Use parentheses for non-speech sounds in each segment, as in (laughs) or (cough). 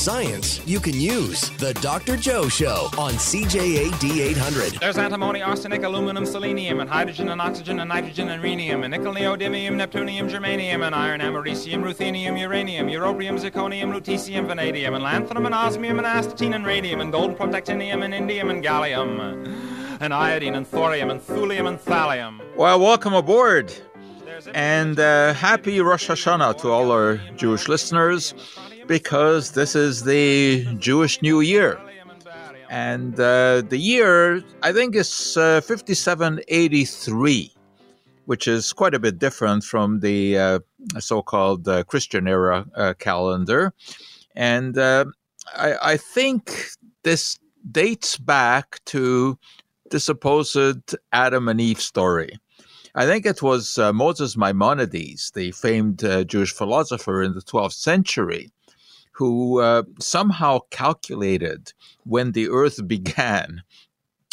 science you can use. The Dr. Joe Show on CJAD 800. There's antimony, arsenic, aluminum, selenium, and hydrogen, and oxygen, and nitrogen, and rhenium, and nickel, neodymium, neptunium, germanium, and iron, americium, ruthenium, uranium, europium, zirconium, lutetium, vanadium, and lanthanum, and osmium, and astatine, and radium, and gold, protactinium, and indium, and gallium, and iodine, and thorium, and thulium, and thallium. Well, welcome aboard. And uh, happy Rosh Hashanah to all our Jewish listeners because this is the Jewish New Year. And uh, the year, I think, is uh, 5783, which is quite a bit different from the uh, so called uh, Christian era uh, calendar. And uh, I, I think this dates back to the supposed Adam and Eve story. I think it was uh, Moses Maimonides, the famed uh, Jewish philosopher in the 12th century, who uh, somehow calculated when the earth (laughs) began.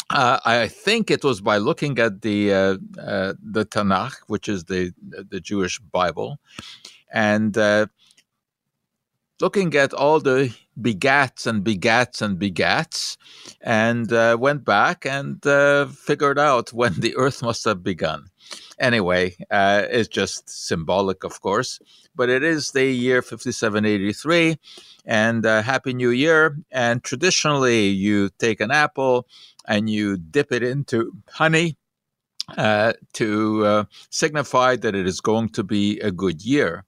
Uh, I think it was by looking at the uh, uh, the Tanakh, which is the the Jewish Bible, and looking at all the begats and begats and begats, and uh, went back and uh, figured out (laughs) when the earth must have begun. Anyway, uh, it's just symbolic, of course, but it is the year 5783, and uh, Happy New Year. And traditionally, you take an apple and you dip it into honey. Uh, to uh, signify that it is going to be a good year.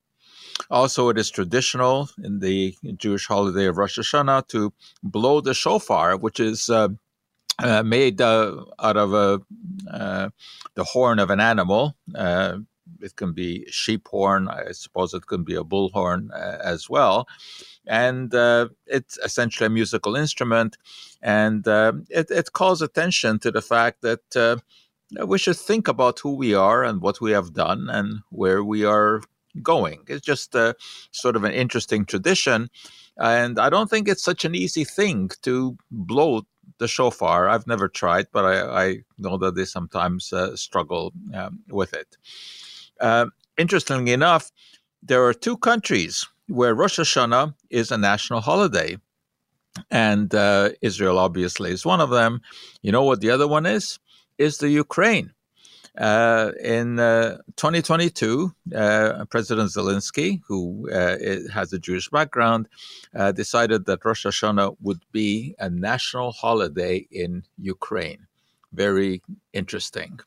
Also, it is traditional in the Jewish holiday of Rosh Hashanah to blow the shofar, which is uh, uh, made uh, out of a, uh, the horn of an animal. Uh, it can be sheep horn, I suppose it can be a bull horn uh, as well. And it's essentially a musical instrument. And it, it, calls attention to the fact that we should think about who we are and what we have done and where we are going. It's just a, sort of an interesting tradition. And I don't think it's such an easy thing to blow the shofar. I've never tried, but I, I know that they sometimes uh, struggle um, with it. Uh, interestingly enough, there are two countries where Rosh Hashanah is a national holiday. And uh, Israel obviously is one of them. You know what the other one is? Is the Ukraine. Uh, in uh, 2022, uh, President Zelensky, who uh, has a Jewish background, decided that Rosh Hashanah would be a national holiday in Ukraine. Very interesting.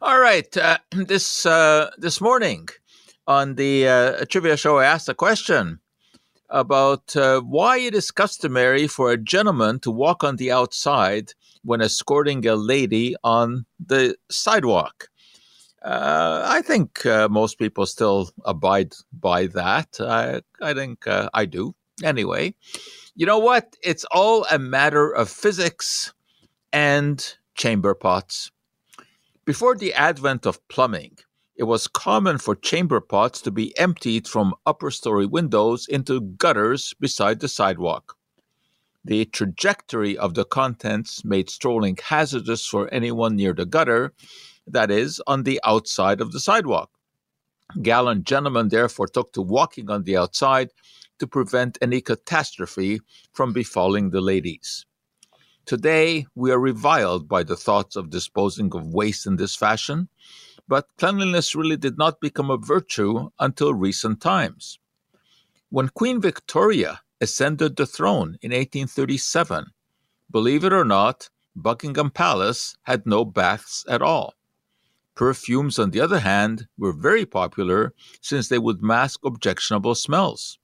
All right, (clears throat) this this morning on the trivia show, I asked a question about why it is customary for a gentleman to walk on the outside when escorting a lady on the sidewalk. Uh, I think uh, most people still abide by that. I, I think uh, I do. Anyway, you know what? It's all a matter of physics and chamber pots. Before the advent of plumbing, it was common for chamber pots to be emptied from upper story windows into gutters beside the sidewalk. The trajectory of the contents made strolling hazardous for anyone near the gutter, that is, on the outside of the sidewalk. Gallant gentlemen therefore took to walking on the outside to prevent any catastrophe from befalling the ladies. Today, we are reviled by the thoughts of disposing of waste in this fashion, but cleanliness really did not become a virtue until recent times. When Queen Victoria ascended the throne in 1837. Believe it or not, Buckingham Palace had no baths at all. Perfumes, on the other hand, were very popular since they would mask objectionable smells.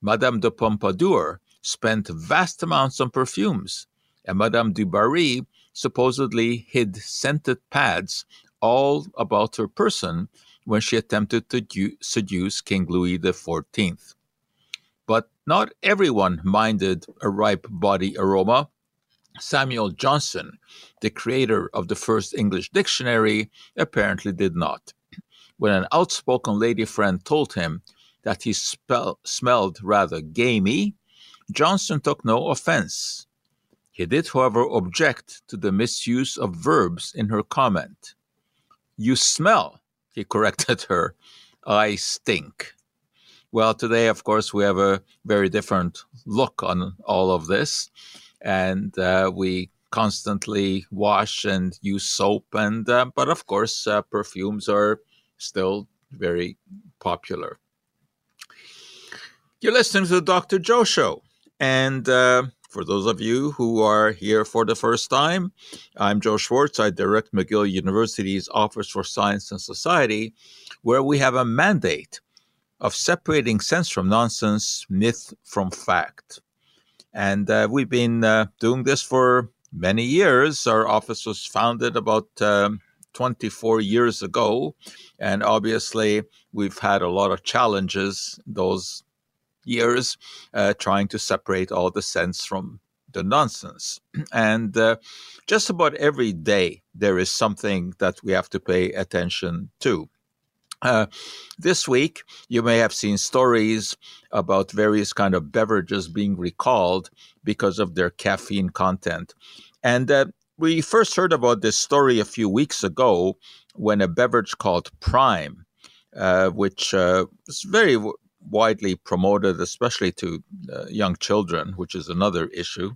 Madame de Pompadour spent vast amounts on perfumes, and Madame du Barry supposedly hid scented pads all about her person when she attempted to seduce King Louis XIV. But not everyone minded a ripe body aroma. Samuel Johnson, the creator of the first English dictionary, apparently did not. When an outspoken lady friend told him that he spell, smelled rather gamey, Johnson took no offense. He did, however, object to the misuse of verbs in her comment. You smell, he corrected her. I stink. Well, today, of course, we have a very different look on all of this. And uh, we constantly wash and use soap. And, uh, but of course, uh, perfumes are still very popular. You're listening to the Dr. Joe Show. And uh, for those of you who are here for the first time, I'm Joe Schwartz. I direct McGill University's Office for Science and Society, where we have a mandate of separating sense from nonsense, myth from fact. And uh, we've been uh, doing this for many years. Our office was founded about um, 24 years ago. And obviously, we've had a lot of challenges those years uh, trying to separate all the sense from the nonsense. (clears throat) And uh, just about every day, there is something that we have to pay attention to. Uh, this week, you may have seen stories about various kind of beverages being recalled because of their caffeine content. And uh, we first heard about this story a few weeks ago when a beverage called Prime, uh, which uh, was very widely promoted, especially to uh, young children, which is another issue,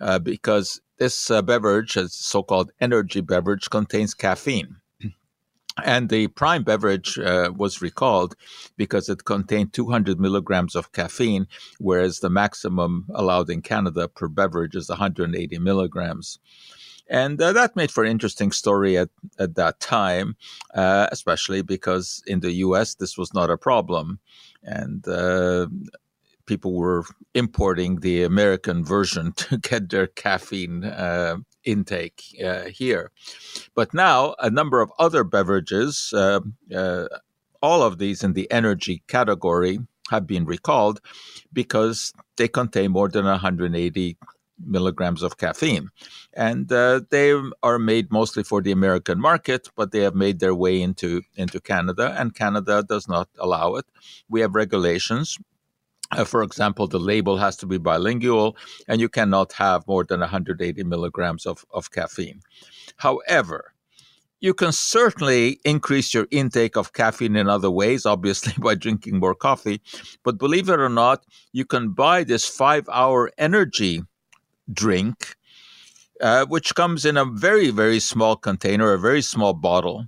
uh, because this beverage, a so-called energy beverage, contains caffeine. And the prime beverage uh, was recalled because it contained 200 milligrams of caffeine, whereas the maximum allowed in Canada per beverage is 180 milligrams. And uh, that made for an interesting story at, at that time, uh, especially because in the US, this was not a problem and uh, people were importing the American version (laughs) to get their caffeine uh, intake uh, here. But now, a number of other beverages, uh, uh, all of these in the energy category, have been recalled because they contain more than 180 milligrams of caffeine. And uh, they are made mostly for the American market, but they have made their way into, into Canada, and Canada does not allow it. We have regulations. Uh, for example, the label has to be bilingual, and you cannot have more than 180 milligrams of, of caffeine. However, you can certainly increase your intake of caffeine in other ways, (laughs) obviously by drinking more coffee. But believe it or not, you can buy this five hour energy drink, uh, which comes in a very, very small container, a very small bottle,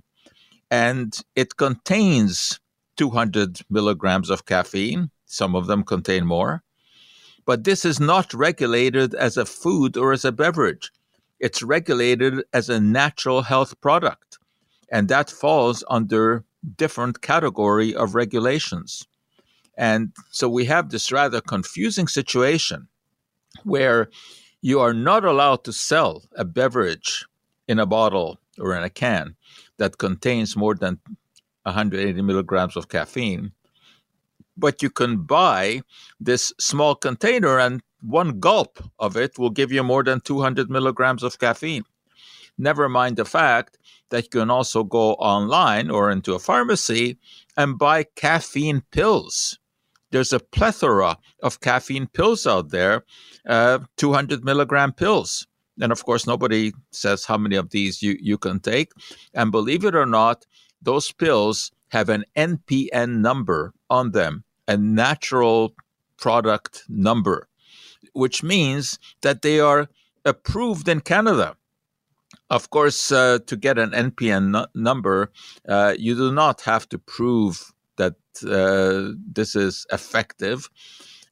and it contains 200 milligrams of caffeine. Some of them contain more. But this is not regulated as a food or as a beverage. It's regulated as a natural health product. And that falls under different category of regulations. And so we have this rather confusing situation where you are not allowed to sell a beverage in a bottle or in a can that contains more than 180 milligrams of caffeine. But you can buy this small container, and one gulp of it will give you more than 200 milligrams of caffeine. Never mind the fact that you can also go online or into a pharmacy and buy caffeine pills there's a plethora of caffeine pills out there, uh, 200 milligram pills. And of course, nobody says how many of these you, you can take. And believe it or not, those pills have an NPN number on them, a natural product number, which means that they are approved in Canada. Of course, uh, to get an NPN number, uh, you do not have to prove that uh, this is effective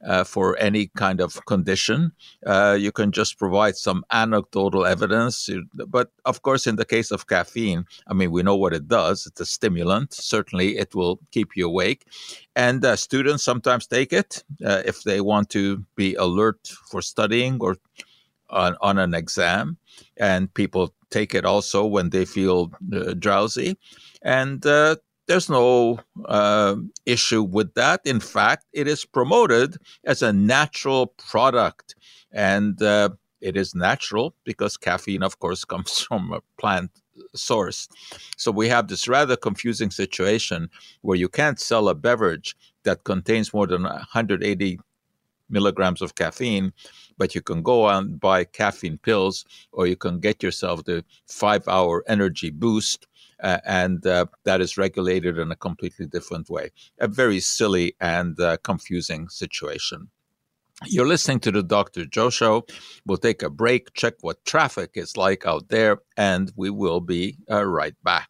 uh, for any kind of condition. Uh, you can just provide some anecdotal evidence. But of course, in the case of caffeine, I mean, we know what it does. It's a stimulant. Certainly, it will keep you awake. And uh, students sometimes take it uh, if they want to be alert for studying or on, on an exam. And people take it also when they feel uh, drowsy. And there's no uh, issue with that. In fact, it is promoted as a natural product. And uh, it is natural because caffeine, of course, (laughs) comes from a plant source. So we have this rather confusing situation where you can't sell a beverage that contains more than 180 milligrams of caffeine, but you can go and buy caffeine pills or you can get yourself the five hour energy boost uh, and uh, that is regulated in a completely different way. A very silly and uh, confusing situation. You're listening to the Dr. Joe Show. We'll take a break, check what traffic is like out there, and we will be uh, right back.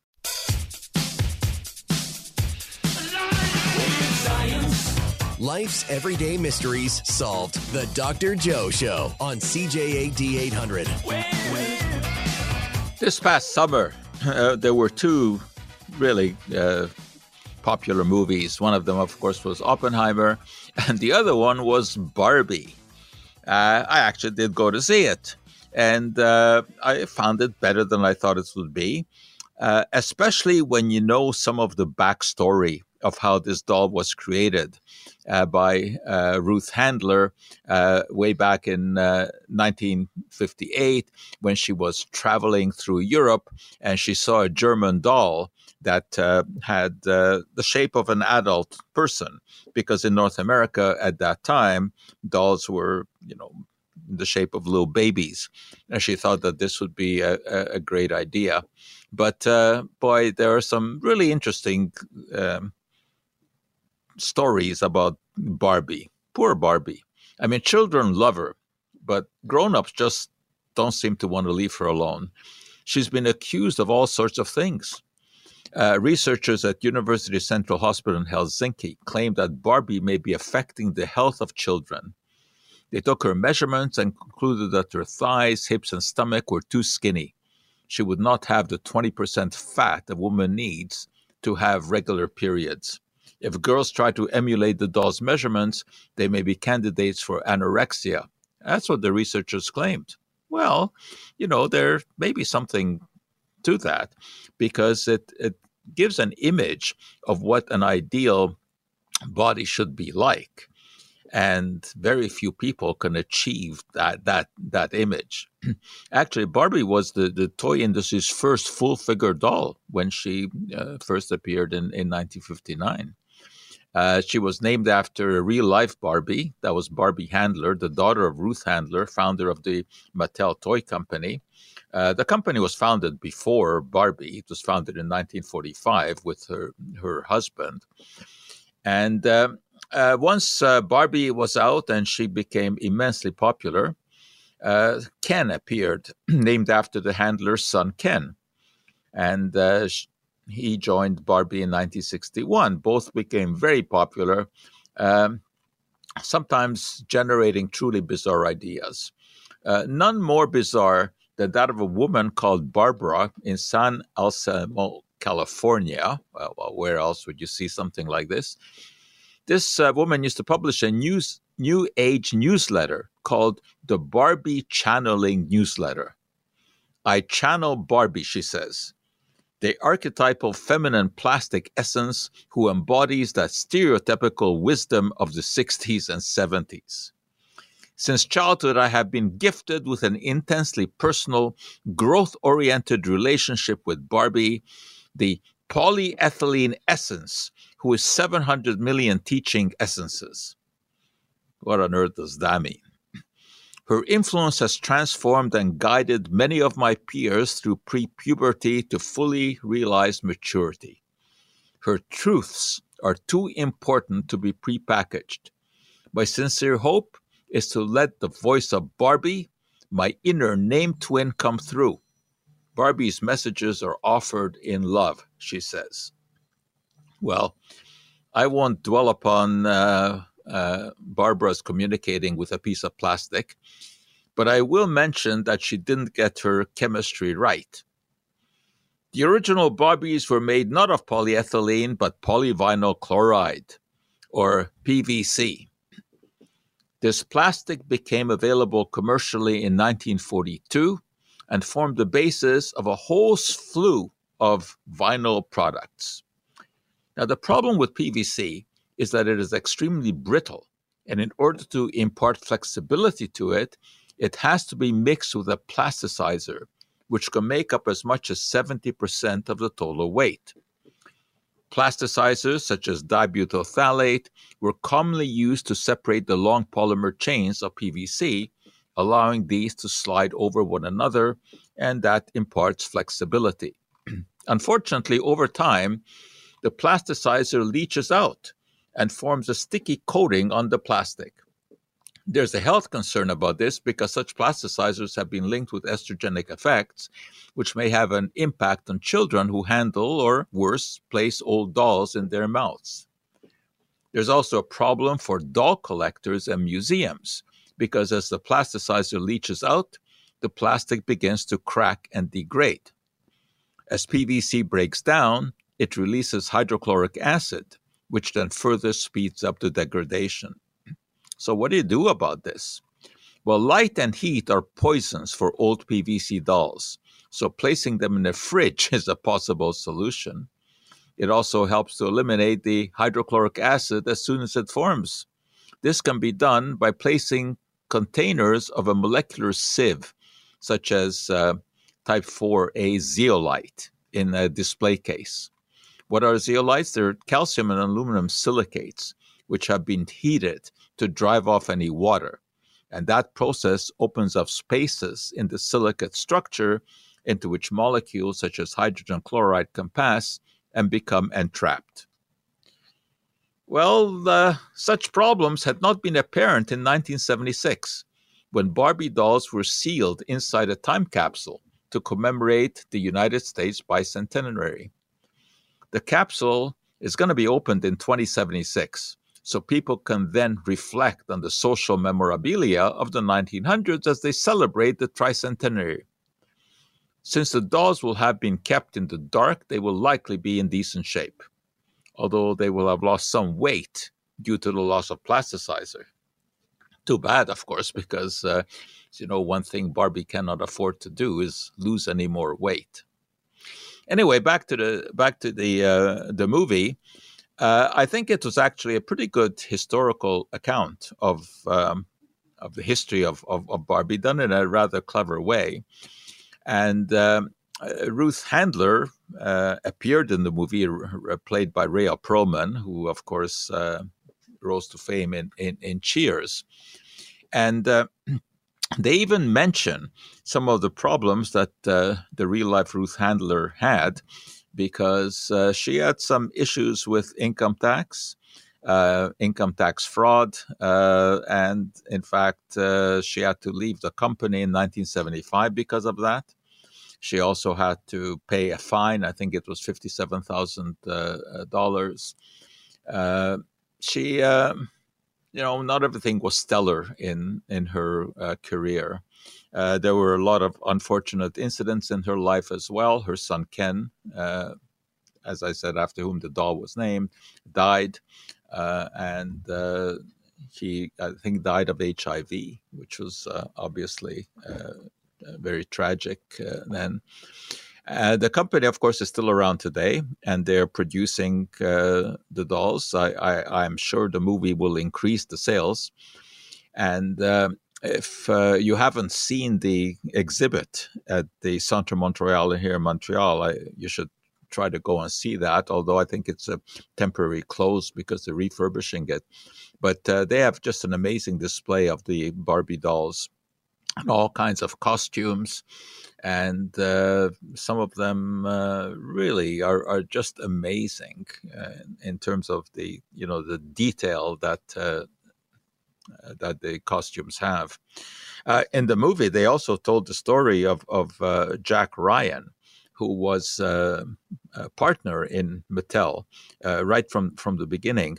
Life's everyday mysteries solved. The Dr. Joe Show on CJAD 800. This past summer, uh, there were two really uh, popular movies. One of them, of course, was Oppenheimer, (laughs) and the other one was Barbie. Uh, I actually did go to see it, and uh, I found it better than I thought it would be, uh, especially when you know some of the backstory of how this doll was created uh, by uh, Ruth Handler uh, way back in 1958 uh, when she was traveling through Europe and she saw a German doll that uh, had uh, the shape of an adult person because in North America at that time dolls were you know the shape of little babies. And she thought that this would be a, a great idea. But uh, boy there are some really interesting um, stories about Barbie. Poor Barbie. I mean, children love her, but grown ups just don't seem to want to leave her alone. She's been accused of all sorts of things. Uh, researchers at University Central Hospital in Helsinki claim that Barbie may be affecting the health of children. They took her measurements and concluded that her thighs, hips, and stomach were too skinny. She would not have the 20% fat a woman needs to have regular periods. If girls try to emulate the doll's measurements, they may be candidates for anorexia. That's what the researchers claimed. Well, you know, there may be something to that because it, it gives an image of what an ideal body should be like and very few people can achieve that that that image. (clears throat) Actually, Barbie was the, the toy industry's first full figure doll when she uh, first appeared in, in 1959. Uh, she was named after a real life Barbie. That was Barbie Handler, the daughter of Ruth Handler, founder of the Mattel Toy Company. Uh, the company was founded before Barbie. It was founded in 1945 with her, her husband. And uh, uh once uh, Barbie was out and she became immensely popular, uh, Ken appeared, (clears throat) named after the handler's son, Ken. And he joined Barbie in 1961. Both became very popular, um, sometimes generating truly bizarre ideas. Uh, none more bizarre than that of a woman called Barbara in San Anselmo, California. Well, well, where else would you see something like this? This uh, woman used to publish a news, new age newsletter called the Barbie Channeling Newsletter. I channel Barbie, she says the archetypal feminine plastic essence who embodies that stereotypical wisdom of the 60s and 70s. Since childhood, I have been gifted with an intensely personal, growth oriented relationship with Barbie, the polyethylene essence, who is 700 million teaching essences. What on earth does that mean? Her influence has transformed and guided many of my peers through pre puberty to fully realized maturity. Her truths are too important to be prepackaged. My sincere hope is to let the voice of Barbie, my inner name twin, come through. Barbie's messages are offered in love, she says. Well, I won't dwell upon uh, uh, Barbara's communicating with a piece of plastic, but I will mention that she didn't get her chemistry right. The original Barbies were made not of polyethylene, but polyvinyl chloride, or PVC. This plastic became available commercially in 1942 and formed the basis of a whole slew of vinyl products. Now, the problem with PVC is that it is extremely brittle. And in order to impart flexibility to it, it has to be mixed with a plasticizer, which can make up as much as 70% of the total weight. Plasticizers such as dibutyl phthalate were commonly used to separate the long polymer chains of PVC, allowing these to slide over one another, and that imparts flexibility. (clears throat) Unfortunately, over time, the plasticizer leaches out and forms a sticky coating on the plastic. There's a health concern about this because such plasticizers have been linked with estrogenic effects, which may have an impact on children who handle or, worse, place old dolls in their mouths. There's also a problem for doll collectors and museums because as the plasticizer leaches out, the plastic begins to crack and degrade. As PVC breaks down, it releases hydrochloric acid, which then further speeds up the degradation. So, what do you do about this? Well, light and heat are poisons for old PVC dolls, so placing them in a fridge (laughs) is a possible solution. It also helps to eliminate the hydrochloric acid as soon as it forms. This can be done by placing containers of a molecular sieve, such as uh, type 4A zeolite, in a display case. What are zeolites? They're calcium and aluminum silicates, which have been heated to drive off any water. And that process opens up spaces in the silicate structure into which molecules such as hydrogen chloride can pass and become entrapped. Well, uh, such problems had not been apparent in 1976 when Barbie dolls were sealed inside a time capsule to commemorate the United States bicentenary. The capsule is going to be opened in 2076 so people can then reflect on the social memorabilia of the 1900s as they celebrate the tricentenary. Since the dolls will have been kept in the dark, they will likely be in decent shape, although they will have lost some weight due to the loss of plasticizer. Too bad, of course, because uh, you know one thing Barbie cannot afford to do is lose any more weight. Anyway, back to the back to the uh, the movie. Uh, I think it was actually a pretty good historical account of um, of the history of, of, of, Barbie, done in a rather clever way. And um, uh, Ruth Handler uh, appeared in the movie, played by Rhea Perlman, who, of course, uh, rose to fame in, in, in Cheers. And uh, they even mention some of the problems that uh, the real life Ruth Handler had because uh, she had some issues with income tax, uh, income tax fraud, uh, and in fact, uh, she had to leave the company in 1975 because of that. She also had to pay a fine. I think it was fifty-seven thousand uh, dollars. Uh, she, um, you know, not everything was stellar in in her career. Uh, there were a lot of unfortunate incidents in her life as well. Her son Ken, uh, as I said, after whom the doll was named, died, uh, and uh, he, I think, died of HIV, which was uh, obviously very tragic then. Uh, the company, of course, is still around today, and they're producing uh, the dolls. I, am sure the movie will increase the sales. And uh, if you haven't seen the exhibit at the Centre Montreal here in Montreal, I, you should try to go and see that. Although I think it's a temporary close because they're refurbishing it. But uh, they have just an amazing display of the Barbie dolls and all kinds of costumes, and uh, some of them uh, really are, are just amazing uh, in terms of the you know the detail that uh, uh, that the costumes have. Uh, in the movie, they also told the story of of Jack Ryan, who was uh, a partner in Mattel uh, right from from the beginning,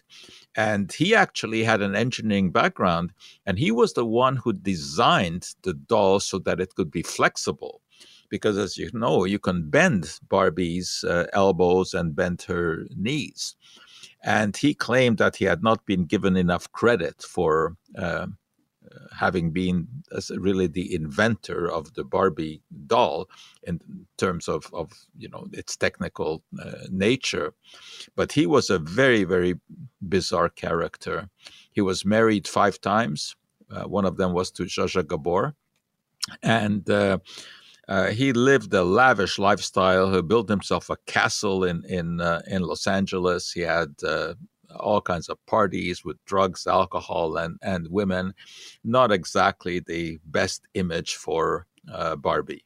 and he actually had an engineering background, and he was the one who designed the doll so that it could be flexible. Because, as you know, you can bend Barbie's uh, elbows and bend her knees. And he claimed that he had not been given enough credit for uh, having been really the inventor of the Barbie doll in terms of, of you know its technical uh, nature. But he was a very very bizarre character. He was married five times. Uh, one of them was to Zsa Gabor, and uh, uh, he lived a lavish lifestyle. He built himself a castle in in uh, in Los Angeles. He had uh, all kinds of parties with drugs, alcohol, and and women. Not exactly the best image for uh, Barbie.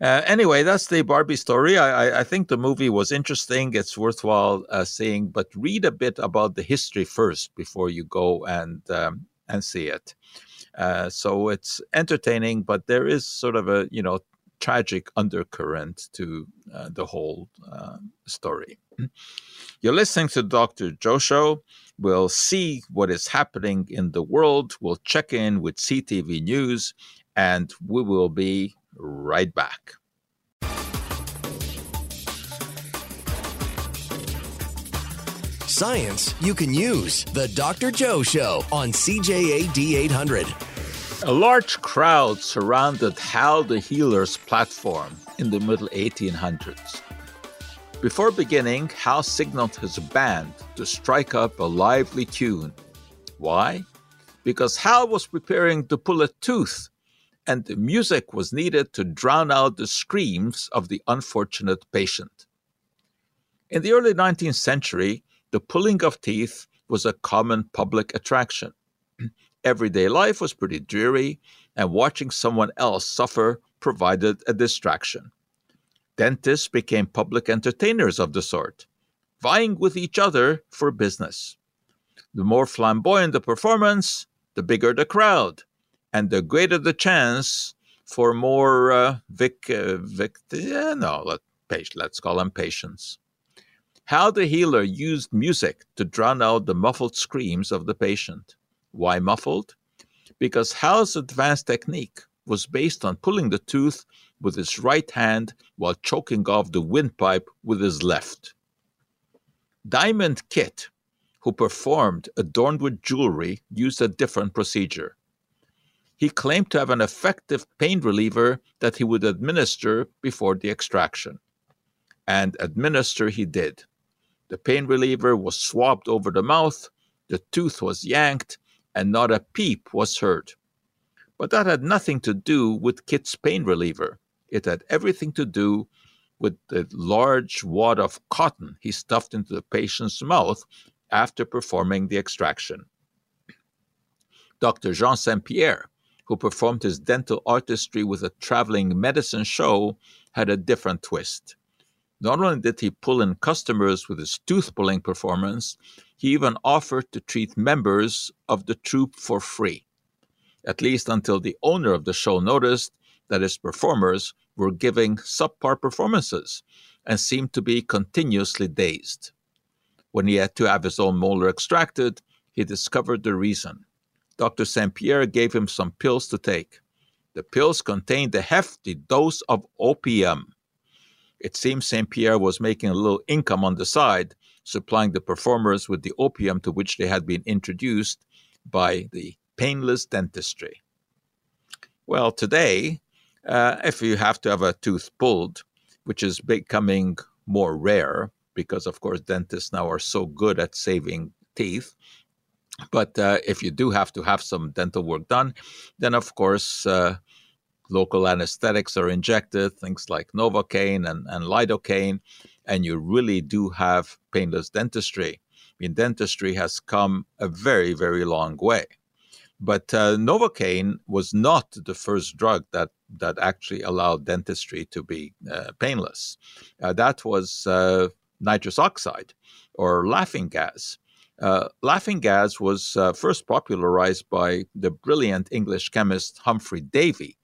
Uh, anyway, that's the Barbie story. I, I, think the movie was interesting. It's worthwhile uh, seeing, but read a bit about the history first before you go and um, and see it. Uh, so it's entertaining, but there is sort of a you know tragic undercurrent to uh, the whole uh, story. You're listening to Dr. Joe Show. We'll see what is happening in the world. We'll check in with CTV News, and we will be right back. Science you can use. The Dr. Joe Show on CJAD 800. A large crowd surrounded Hal the Healer's platform in the middle 1800s. Before beginning, Hal signaled his band to strike up a lively tune. Why? Because Hal was preparing to pull a tooth, and the music was needed to drown out the screams of the unfortunate patient. In the early 19th century, the pulling of teeth was a common public attraction. (clears throat) Everyday life was pretty dreary, and watching someone else suffer provided a distraction. Dentists became public entertainers of the sort, vying with each other for business. The more flamboyant the performance, the bigger the crowd, and the greater the chance for more uh, vic, uh, vic, yeah, no, let, let's call them patients. Hal the healer used music to drown out the muffled screams of the patient. Why muffled? Because Hal's advanced technique was based on pulling the tooth with his right hand while choking off the windpipe with his left. Diamond Kit, who performed adorned with jewelry, used a different procedure. He claimed to have an effective pain reliever that he would administer before the extraction. And administer he did. The pain reliever was swabbed over the mouth, the tooth was yanked, and not a peep was heard. But that had nothing to do with Kit's pain reliever. It had everything to do with the large wad of cotton he stuffed into the patient's mouth after performing the extraction. Dr. Jean St. Pierre, who performed his dental artistry with a traveling medicine show, had a different twist. Not only did he pull in customers with his tooth pulling performance, he even offered to treat members of the troupe for free, at least until the owner of the show noticed that his performers were giving subpar performances and seemed to be continuously dazed. When he had to have his own molar extracted, he discovered the reason. Dr. St. Pierre gave him some pills to take. The pills contained a hefty dose of opium. It seems St. Pierre was making a little income on the side supplying the performers with the opium to which they had been introduced by the painless dentistry. Well, today, uh, if you have to have a tooth pulled, which is becoming more rare because, of course, dentists now are so good at saving teeth. But uh, if you do have to have some dental work done, then of course, uh, local anesthetics are injected, things like Novocaine and, and Lidocaine, and you really do have painless dentistry. I mean, dentistry has come a very, very long way. But uh, Novocaine was not the first drug that, that actually allowed dentistry to be uh, painless. Uh, that was uh, nitrous oxide or laughing gas. Uh, laughing gas was uh, first popularized by the brilliant English chemist Humphrey Davy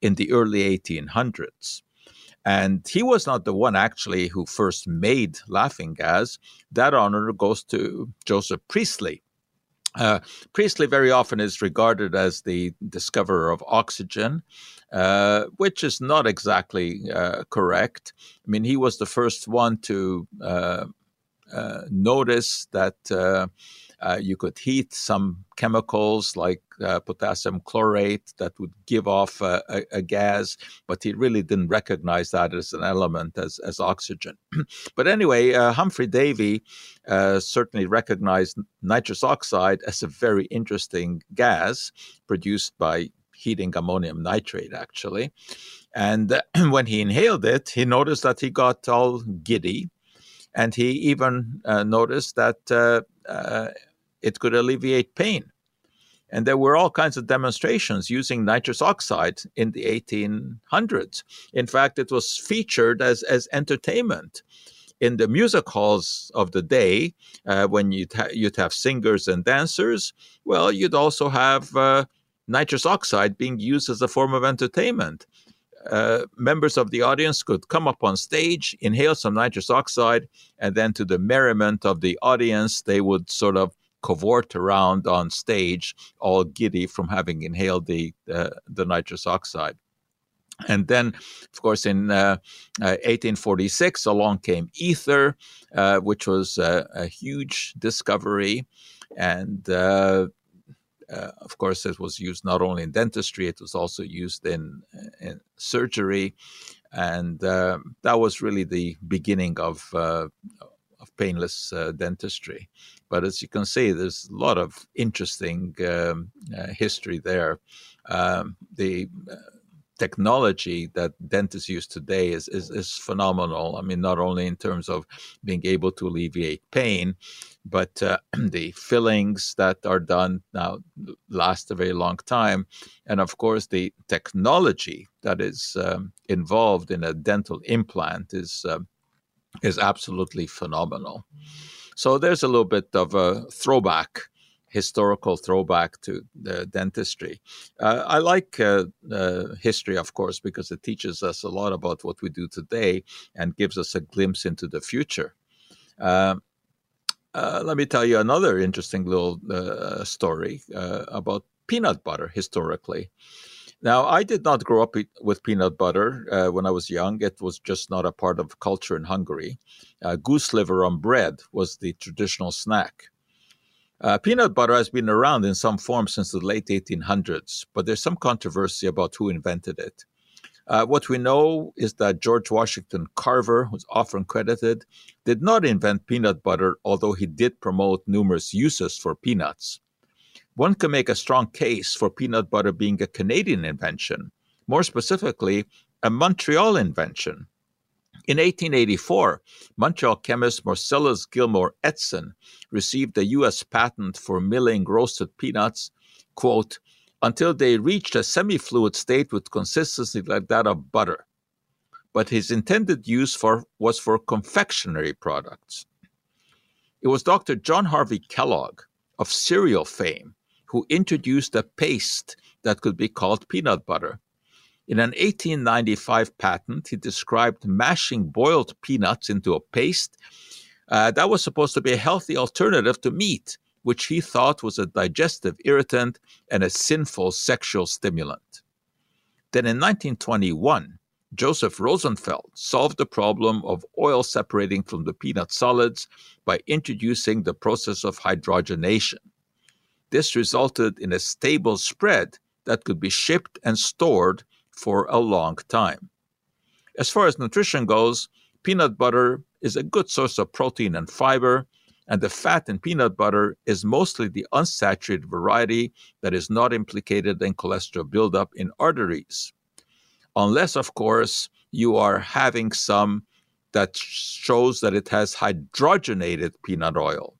in the early 1800s. And he was not the one actually who first made laughing gas. That honor goes to Joseph Priestley. Uh, Priestley very often is regarded as the discoverer of oxygen, uh, which is not exactly uh, correct. I mean, he was the first one to uh, uh, notice that uh, uh, you could heat some chemicals like uh, potassium chlorate that would give off a, a, gas, but he really didn't recognize that as an element as, as oxygen. (clears throat) but anyway, uh, Humphrey Davy uh, certainly recognized nitrous oxide as a very interesting gas produced by heating ammonium nitrate, actually. And (clears throat) when he inhaled it, he noticed that he got all giddy. And he even uh, noticed that uh, uh, it could alleviate pain. And there were all kinds of demonstrations using nitrous oxide in the 1800s. In fact, it was featured as, as entertainment in the music halls of the day, uh, when you'd, ha- you'd have singers and dancers, well, you'd also have uh, nitrous oxide being used as a form of entertainment. Uh, members of the audience could come up on stage, inhale some nitrous oxide, and then to the merriment of the audience, they would sort of cavort around on stage, all giddy from having inhaled the uh, the nitrous oxide. And then, of course, in uh, uh, 1846, along came ether, uh, which was a huge discovery. And uh, uh, of course, it was used not only in dentistry, it was also used in, in surgery. And um, that was really the beginning of, of painless dentistry. But as you can see, there's a lot of interesting um, history there. Um, the technology that dentists use today is, is, is phenomenal. I mean, not only in terms of being able to alleviate pain, but uh, (clears throat) the fillings that are done now last a very long time, and of course the technology that is um, involved in a dental implant is uh, is absolutely phenomenal. So there's a little bit of a throwback historical throwback to the dentistry. Uh, I like uh, uh, history, of course, because it teaches us a lot about what we do today and gives us a glimpse into the future. Um, uh, let me tell you another interesting little uh, story uh, about peanut butter historically. Now, I did not grow up with peanut butter when I was young. It was just not a part of culture in Hungary. goose liver on bread was the traditional snack. Uh, peanut butter has been around in some form since the late 1800s, but there's some controversy about who invented it. Uh, what we know is that George Washington Carver, who's often credited, did not invent peanut butter, although he did promote numerous uses for peanuts. One can make a strong case for peanut butter being a Canadian invention, more specifically, a Montreal invention. In 1884, Montreal chemist Marcellus Gilmore Edson received a U.S. patent for milling roasted peanuts, quote, until they reached a semi-fluid state with consistency like that of butter. But his intended use for was for confectionery products. It was Dr. John Harvey Kellogg of cereal fame who introduced a paste that could be called peanut butter. In an 1895 patent, he described mashing boiled peanuts into a paste uh, that was supposed to be a healthy alternative to meat, which he thought was a digestive irritant and a sinful sexual stimulant. Then in 1921, Joseph Rosenfeld solved the problem of oil separating from the peanut solids by introducing the process of hydrogenation. This resulted in a stable spread that could be shipped and stored for a long time. As far as nutrition goes, peanut butter is a good source of protein and fiber, and the fat in peanut butter is mostly the unsaturated variety that is not implicated in cholesterol buildup in arteries. Unless, of course, you are having some that shows that it has hydrogenated peanut oil,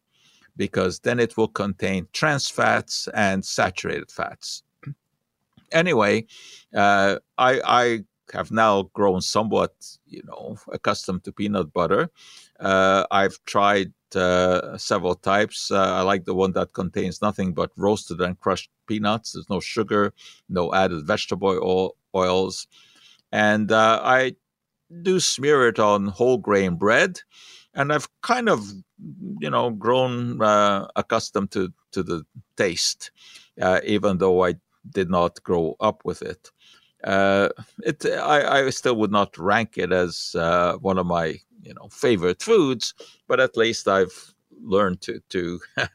because then it will contain trans fats and saturated fats anyway, uh, I, I have now grown somewhat, you know, accustomed to peanut butter. Uh, I've tried uh, several types. Uh, I like the one that contains nothing but roasted and crushed peanuts. There's no sugar, no added vegetable oil, oils, and uh, I do smear it on whole grain bread. And I've kind of, you know, grown uh, accustomed to to the taste, uh, even though I did not grow up with it. Uh, it I, I, still would not rank it as uh, one of my you know favorite foods, but at least I've learned to to (laughs)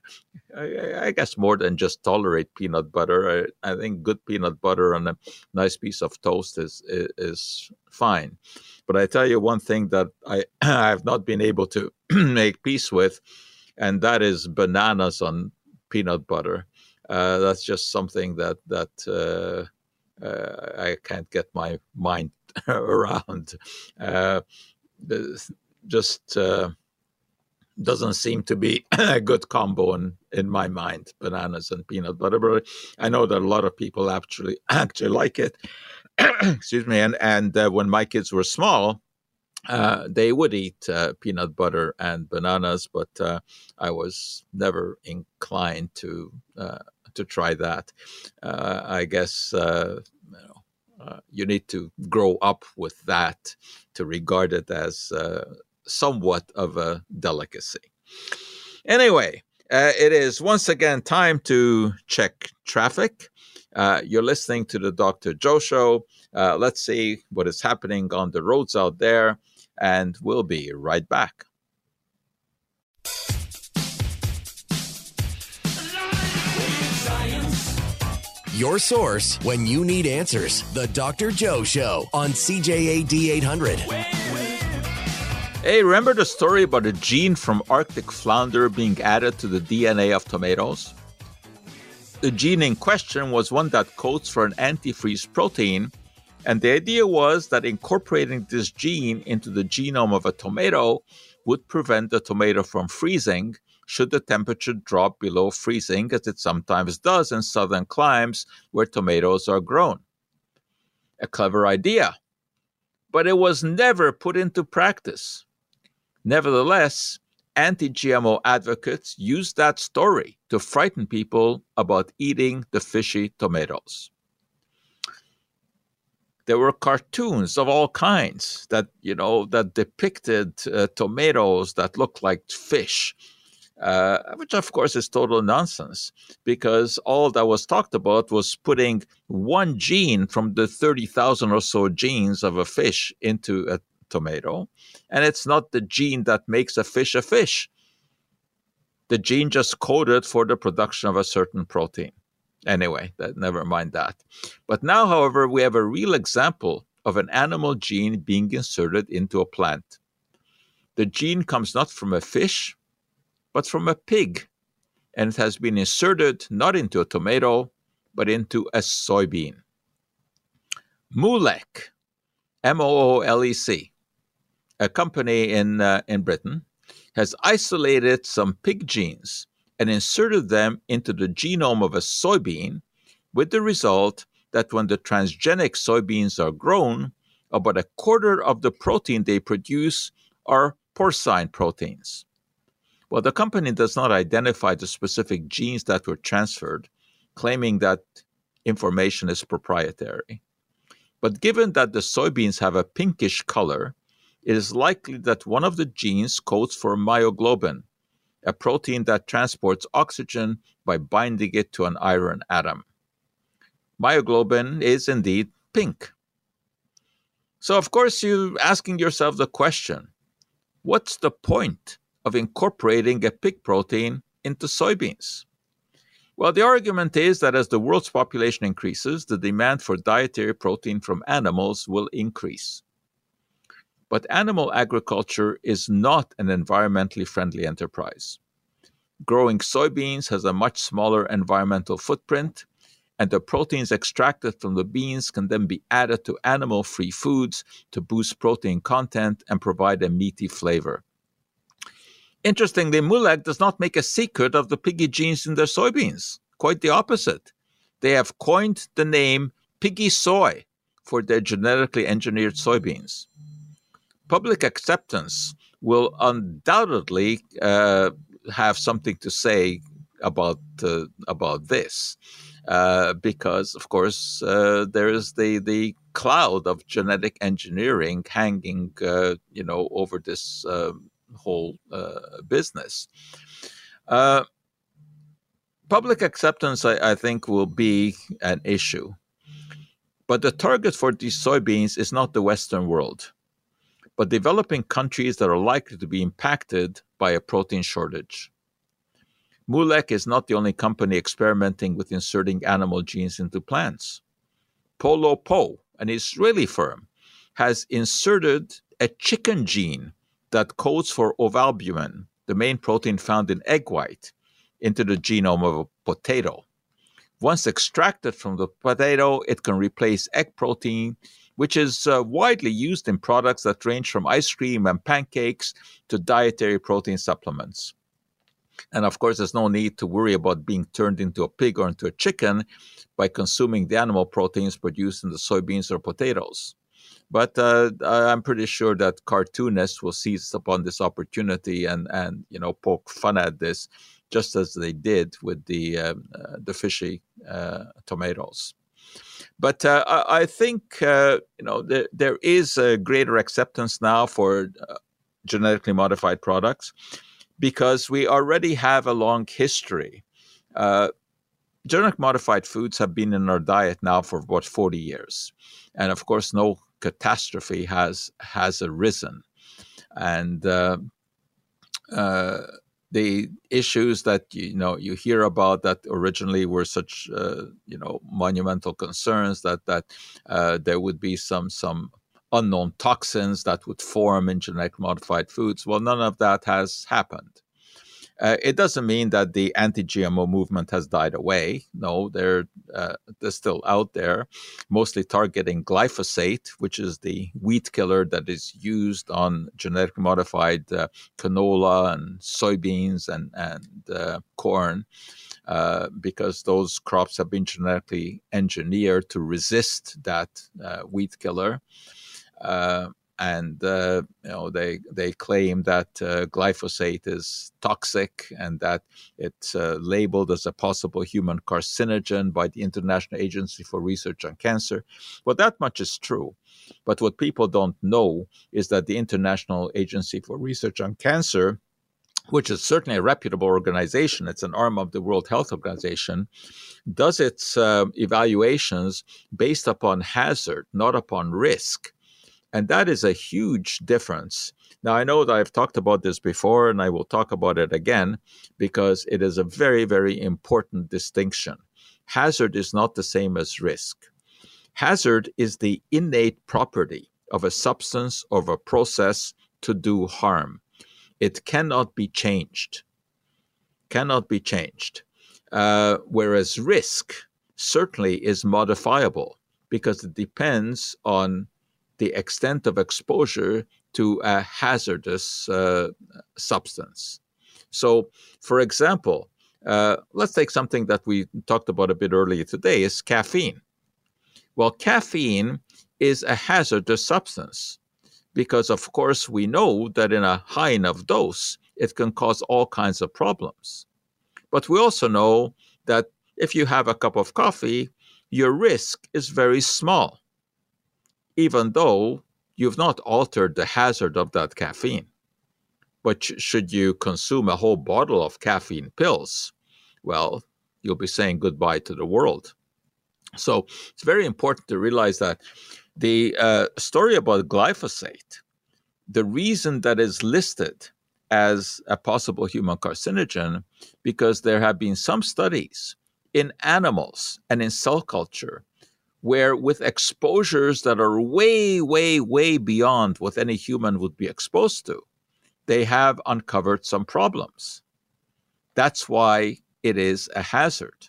I, I, guess more than just tolerate peanut butter. I, I, think good peanut butter on a nice piece of toast is, is, is fine. But I tell you one thing that I (clears throat) I have not been able to (clears throat) make peace with, and that is bananas on peanut butter. Uh, that's just something that that uh, uh, I can't get my mind (laughs) around. just doesn't seem to be (clears throat) a good combo in, in my mind bananas and peanut butter but i know that a lot of people actually (clears throat) actually like it. (clears throat) Excuse me and and uh, when my kids were small uh, they would eat uh, peanut butter and bananas but uh, i was never inclined to uh, to try that. Uh, i guess you, know, you need to grow up with that to regard it as somewhat of a delicacy. Anyway, uh, it is once again time to check traffic. Uh, you're listening to the Dr. Joe Show. Uh, let's see what is happening on the roads out there, and we'll be right back. Your source when you need answers. The Dr. Joe Show on CJAD 800. Hey, remember the story about a gene from Arctic flounder being added to the DNA of tomatoes? The gene in question was one that codes for an antifreeze protein, and the idea was that incorporating this gene into the genome of a tomato would prevent the tomato from freezing should the temperature drop below freezing, as it sometimes does in southern climes where tomatoes are grown. A clever idea, but it was never put into practice. Nevertheless, anti GMO advocates used that story to frighten people about eating the fishy tomatoes. There were cartoons of all kinds that, you know, that depicted uh, tomatoes that looked like fish, uh, which of course is total nonsense because all that was talked about was putting one gene from the 30,000 or so genes of a fish into a tomato. And it's not the gene that makes a fish a fish. The gene just coded for the production of a certain protein. Anyway, that, never mind that. But now, however, we have a real example of an animal gene being inserted into a plant. The gene comes not from a fish, but from a pig, and it has been inserted not into a tomato, but into a soybean. Moolec, M O O L E C, a company in, uh, in Britain has isolated some pig genes and inserted them into the genome of a soybean, with the result that when the transgenic soybeans are grown, about a quarter of the protein they produce are porcine proteins. Well, the company does not identify the specific genes that were transferred, claiming that information is proprietary. But given that the soybeans have a pinkish color, it is likely that one of the genes codes for myoglobin, a protein that transports oxygen by binding it to an iron atom. Myoglobin is indeed pink. So, of course, you're asking yourself the question what's the point of incorporating a pig protein into soybeans? Well, the argument is that as the world's population increases, the demand for dietary protein from animals will increase. But animal agriculture is not an environmentally friendly enterprise. Growing soybeans has a much smaller environmental footprint, and the proteins extracted from the beans can then be added to animal free foods to boost protein content and provide a meaty flavor. Interestingly, Moolec does not make a secret of the piggy genes in their soybeans. Quite the opposite. They have coined the name piggy soy for their genetically engineered soybeans public acceptance will undoubtedly uh, have something to say about uh, about this, uh, because of course uh, there is the the cloud of genetic engineering hanging, uh, you know, over this um, whole uh, business. public acceptance, I, I think, will be an issue, but the target for these soybeans is not the Western world but developing countries that are likely to be impacted by a protein shortage. Moolec is not the only company experimenting with inserting animal genes into plants. PoloPo, an Israeli firm, has inserted a chicken gene that codes for ovalbumin, the main protein found in egg white, into the genome of a potato. Once extracted from the potato, it can replace egg protein which is uh, widely used in products that range from ice cream and pancakes to dietary protein supplements. And of course, there's no need to worry about being turned into a pig or into a chicken by consuming the animal proteins produced in the soybeans or potatoes. But uh, I'm pretty sure that cartoonists will seize upon this opportunity and, and you know poke fun at this, just as they did with the uh, uh, the fishy uh, tomatoes. But uh, I, I, think uh, you know there, there is a greater acceptance now for genetically modified products because we already have a long history. Uh, genetic modified foods have been in our diet now for about 40 years. And of course, no catastrophe has has arisen. And uh, uh, the issues that you know you hear about that originally were such uh, you know monumental concerns that that uh, there would be some some unknown toxins that would form in genetic modified foods. Well, none of that has happened. Uh, it doesn't mean that the anti-GMO movement has died away. No, they're uh, they're still out there, mostly targeting glyphosate, which is the weed killer that is used on genetically modified uh, canola and soybeans and and uh, corn. Uh, because those crops have been genetically engineered to resist that uh, weed killer. And uh, you know they they claim that uh, glyphosate is toxic and that it's uh, labeled as a possible human carcinogen by the International Agency for Research on Cancer. Well, that much is true, but what people don't know is that the International Agency for Research on Cancer which is certainly a reputable organization, it's an arm of the World Health Organization, does its uh, evaluations based upon hazard, not upon risk. And that is a huge difference. Now, I know that I've talked about this before, and I will talk about it again because it is a very, very important distinction. Hazard is not the same as risk. Hazard is the innate property of a substance or a process to do harm. It cannot be changed. Cannot be changed. Uh, whereas risk certainly is modifiable because it depends on the extent of exposure to a hazardous uh, substance. So, for example, uh, let's take something that we talked about a bit earlier today is caffeine. Well, caffeine is a hazardous substance because, of course, we know that in a high enough dose, it can cause all kinds of problems. But we also know that if you have a cup of coffee, your risk is very small even though you've not altered the hazard of that caffeine. But should you consume a whole bottle of caffeine pills, well, you'll be saying goodbye to the world. So it's very important to realize that the uh, story about glyphosate, the reason that is listed as a possible human carcinogen, because there have been some studies in animals and in cell culture where with exposures that are way, way, way beyond what any human would be exposed to, they have uncovered some problems. That's why it is a hazard.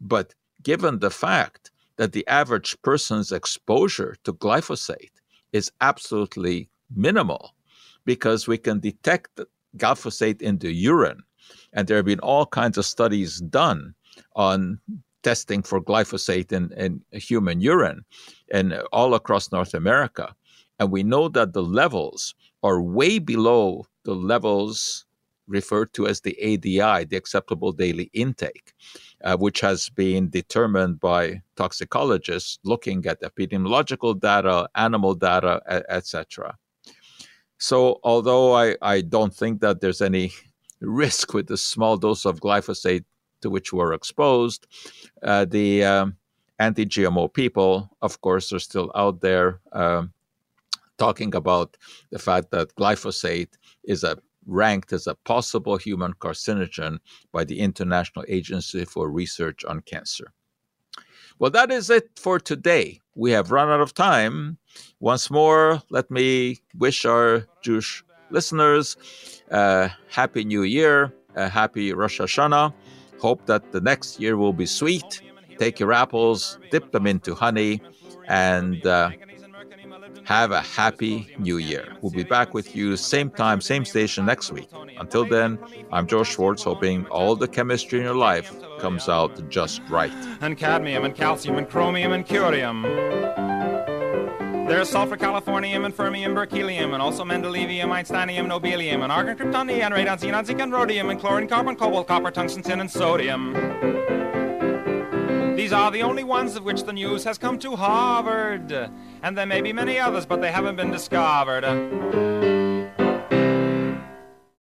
But given the fact that the average person's exposure to glyphosate is absolutely minimal, because we can detect glyphosate in the urine, and there have been all kinds of studies done on testing for glyphosate in, in human urine and all across North America. And we know that the levels are way below the levels referred to as the ADI, the acceptable daily intake, uh, which has been determined by toxicologists looking at epidemiological data, animal data, etc. So, although I, I don't think that there's any (laughs) risk with the small dose of glyphosate to which we're exposed. Uh, the um, anti GMO people, of course, are still out there um, talking about the fact that glyphosate is a ranked as a possible human carcinogen by the International Agency for Research on Cancer. Well, that is it for today. We have run out of time. Once more, let me wish our Jewish listeners a happy new year, a happy Rosh Hashanah, Hope that the next year will be sweet. Take your apples, dip them into honey, and uh, Have a happy new year. We'll be back with you same time, same station next week. Until then, I'm Joe Schwartz, hoping all the chemistry in your life comes out just right. And cadmium and calcium and chromium and curium. There's sulfur, californium, and fermium, berkelium, and also mendelevium, einsteinium, nobelium, and argon, krypton, neon, radon, xenon, zinc, and rhodium, and chlorine, carbon, cobalt, copper, tungsten, tin, and sodium. These are the only ones of which the news has come to Harvard. And there may be many others, but they haven't been discovered.